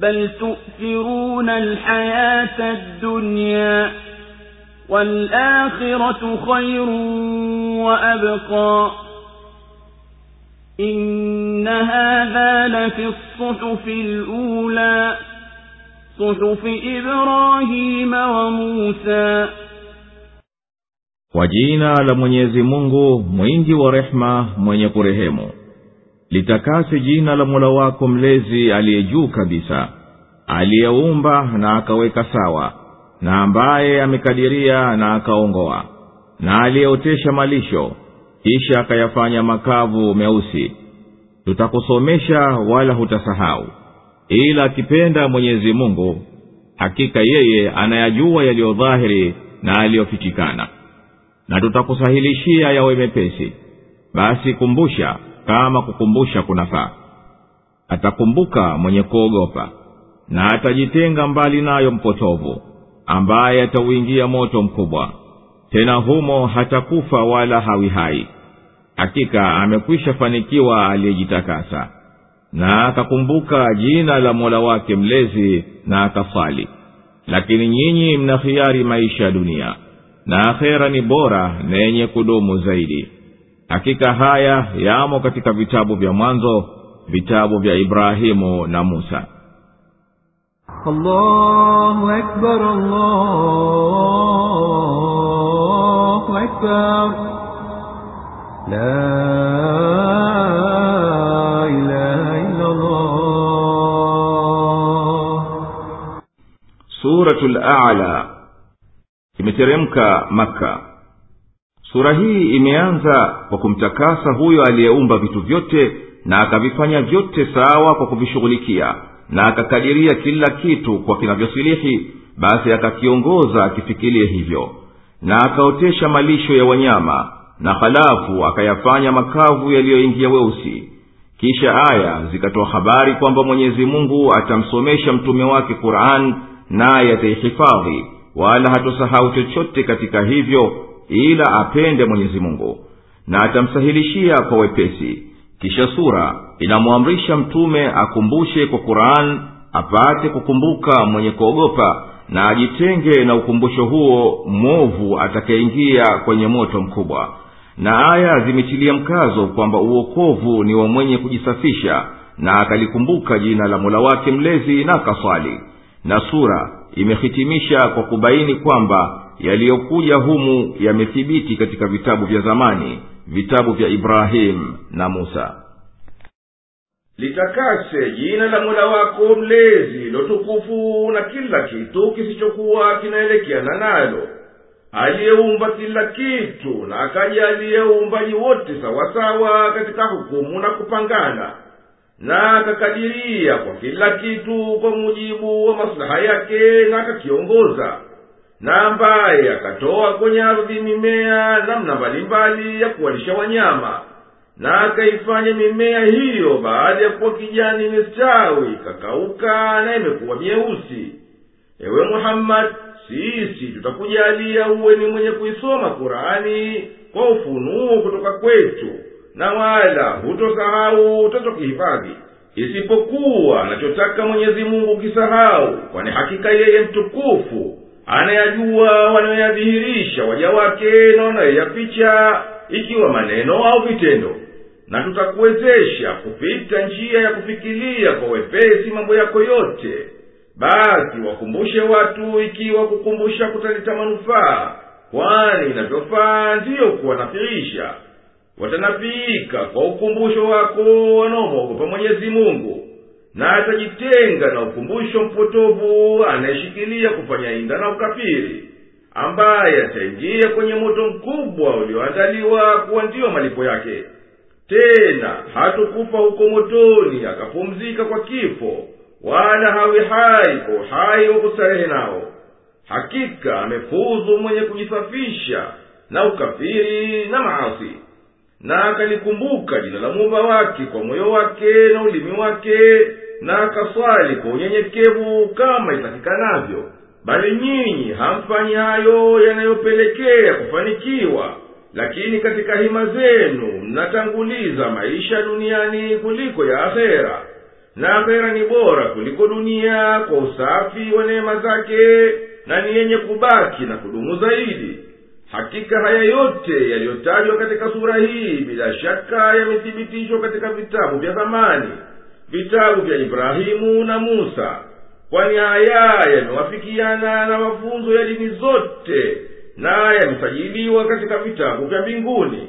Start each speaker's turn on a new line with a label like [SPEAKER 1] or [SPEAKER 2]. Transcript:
[SPEAKER 1] بل تؤثرون الحياة الدنيا والآخرة خير وأبقى. إن هذا لفي الصحف الأولى صحف إبراهيم وموسى.
[SPEAKER 2] Kwa jina la mwenyezi rehema mwenye kurehemu. Litakase jina la mola wako mlezi aliye juu kabisa aliyeumba na akaweka sawa na ambaye amekadiria na akaongoa na aliyeotesha malisho kisha akayafanya makavu meusi. Tutakusomesha wala hutasahau ila akipenda mwenyezi mungu hakika yeye anayajua yaliyodhahiri na aliyofichikana na tutakusahilishia yawe mepesi. Basi kumbusha kama kukumbusha kunafaa. Atakumbuka mwenye kuogopa na atajitenga mbali nayo mpotovu ambaye atauingia moto mkubwa. Tena humo hatakufa wala hawi hai. Hakika amekwisha fanikiwa aliyejitakasa na akakumbuka jina la mola wake mlezi na akasali lakini nyinyi mna khiari maisha ya dunia na akhera ni bora na yenye kudumu zaidi hakika haya yamo katika vitabu vya mwanzo vitabu vya ibrahimu na musa.
[SPEAKER 3] Allahu akbar, allahu akbar. La ilaha
[SPEAKER 2] suratul ala imeteremka makka sura hii imeanza kwa kumtakasa huyo aliyeumba vitu vyote na akavifanya vyote sawa kwa kuvishughulikia na akakadiria kila kitu kwa kinavyosilihi basi akakiongoza akifikirie hivyo na akaotesha malisho ya wanyama na halafu akayafanya makavu yaliyoingia weusi. Kisha aya zikatoa habari kwamba mwenyezi mungu atamsomesha mtume wake quran naye ataihifadhi wala hatosahau chochote katika hivyo ila apende mwenyezi mungu na atamsahilishia kwa wepesi. Kisha sura inamwamrisha mtume akumbushe kwa quran apate kukumbuka mwenye kuogopa na ajitenge na ukumbusho huo mwovu atakayeingia kwenye moto mkubwa. Na aya zimetilia mkazo kwamba uokovu ni wa mwenye kujisafisha na akalikumbuka jina la mola wake mlezi na akaswali. Na sura imehitimisha kwa kubaini kwamba yaliyokuja humu yamethibiti katika vitabu vya zamani vitabu vya ibrahimu na musa. Litakase jina la mola wako mlezi lotukufu na kila kitu kisichokuwa kinaelekeana nalo. Aliyeumba kila kitu na akajalia uumbaji wote sawasawa katika hukumu na kupangana na akakadiria kwa kila kitu kwa mujibu wa maslaha yake na akakiongoza na ambaye akatoa kwenye ardhi mimea namna mbalimbali ya kuwalisha wanyama na akaifanya mimea hiyo baada ya kuwa kijani imestawi ikakauka na imekuwa myeusi ewe muhammadi sisi tutakujalia uwe ni mwenye kuisoma kurani kwa ufunuo kutoka kwetu na wala hutosahau utachokihifadhi isipokuwa anachotaka mwenyezi mungu ukisahau kwani hakika yeye mtukufu anayajua wanayoyadhihirisha waja wake na wanayoyaficha ikiwa maneno au vitendo. Na tutakuwezesha kupita njia ya kufikiria kwa wepesi mambo yako yote. Basi wakumbushe watu ikiwa kukumbusha kutaleta manufaa kwani inavyofaa ndiyo kuwanafirisha. Watanafiika kwa ukumbusho wako wanaomwogopa mwenyezi mungu na atajitenga na ukumbusho mpotovu anayeshikilia kufanya inda na ukafiri ambaye ataingia kwenye moto mkubwa ulioandaliwa kuwa ndiyo malipo yake. Tena hatukufa huko motoni akapumzika kwa kifo wala hawi hai kwa uhai wa kustarehe nao. Hakika amefuzu mwenye kujisafisha na ukafiri na maasi na akalikumbuka jina la muumba wake kwa moyo wake na ulimi wake na akaswali kwa unyenyekevu kama itakikanavyo bali nyinyi hamfanyi hayo yanayopelekea kufanikiwa. Lakini katika hima zenu mnatanguliza maisha duniani kuliko ya akhera. Na akhera ni bora kuliko dunia kwa usafi wa neema zake na ni yenye kubaki na kudumu zaidi. Hakika haya yote yaliyotajwa katika sura hii bila shaka yamethibitishwa katika vitabu vya zamani vitabu vya ibrahimu na musa. Kwani haya yamewafikiana na mafunzo ya dini zote na yamesajiliwa katika vitabu vya mbinguni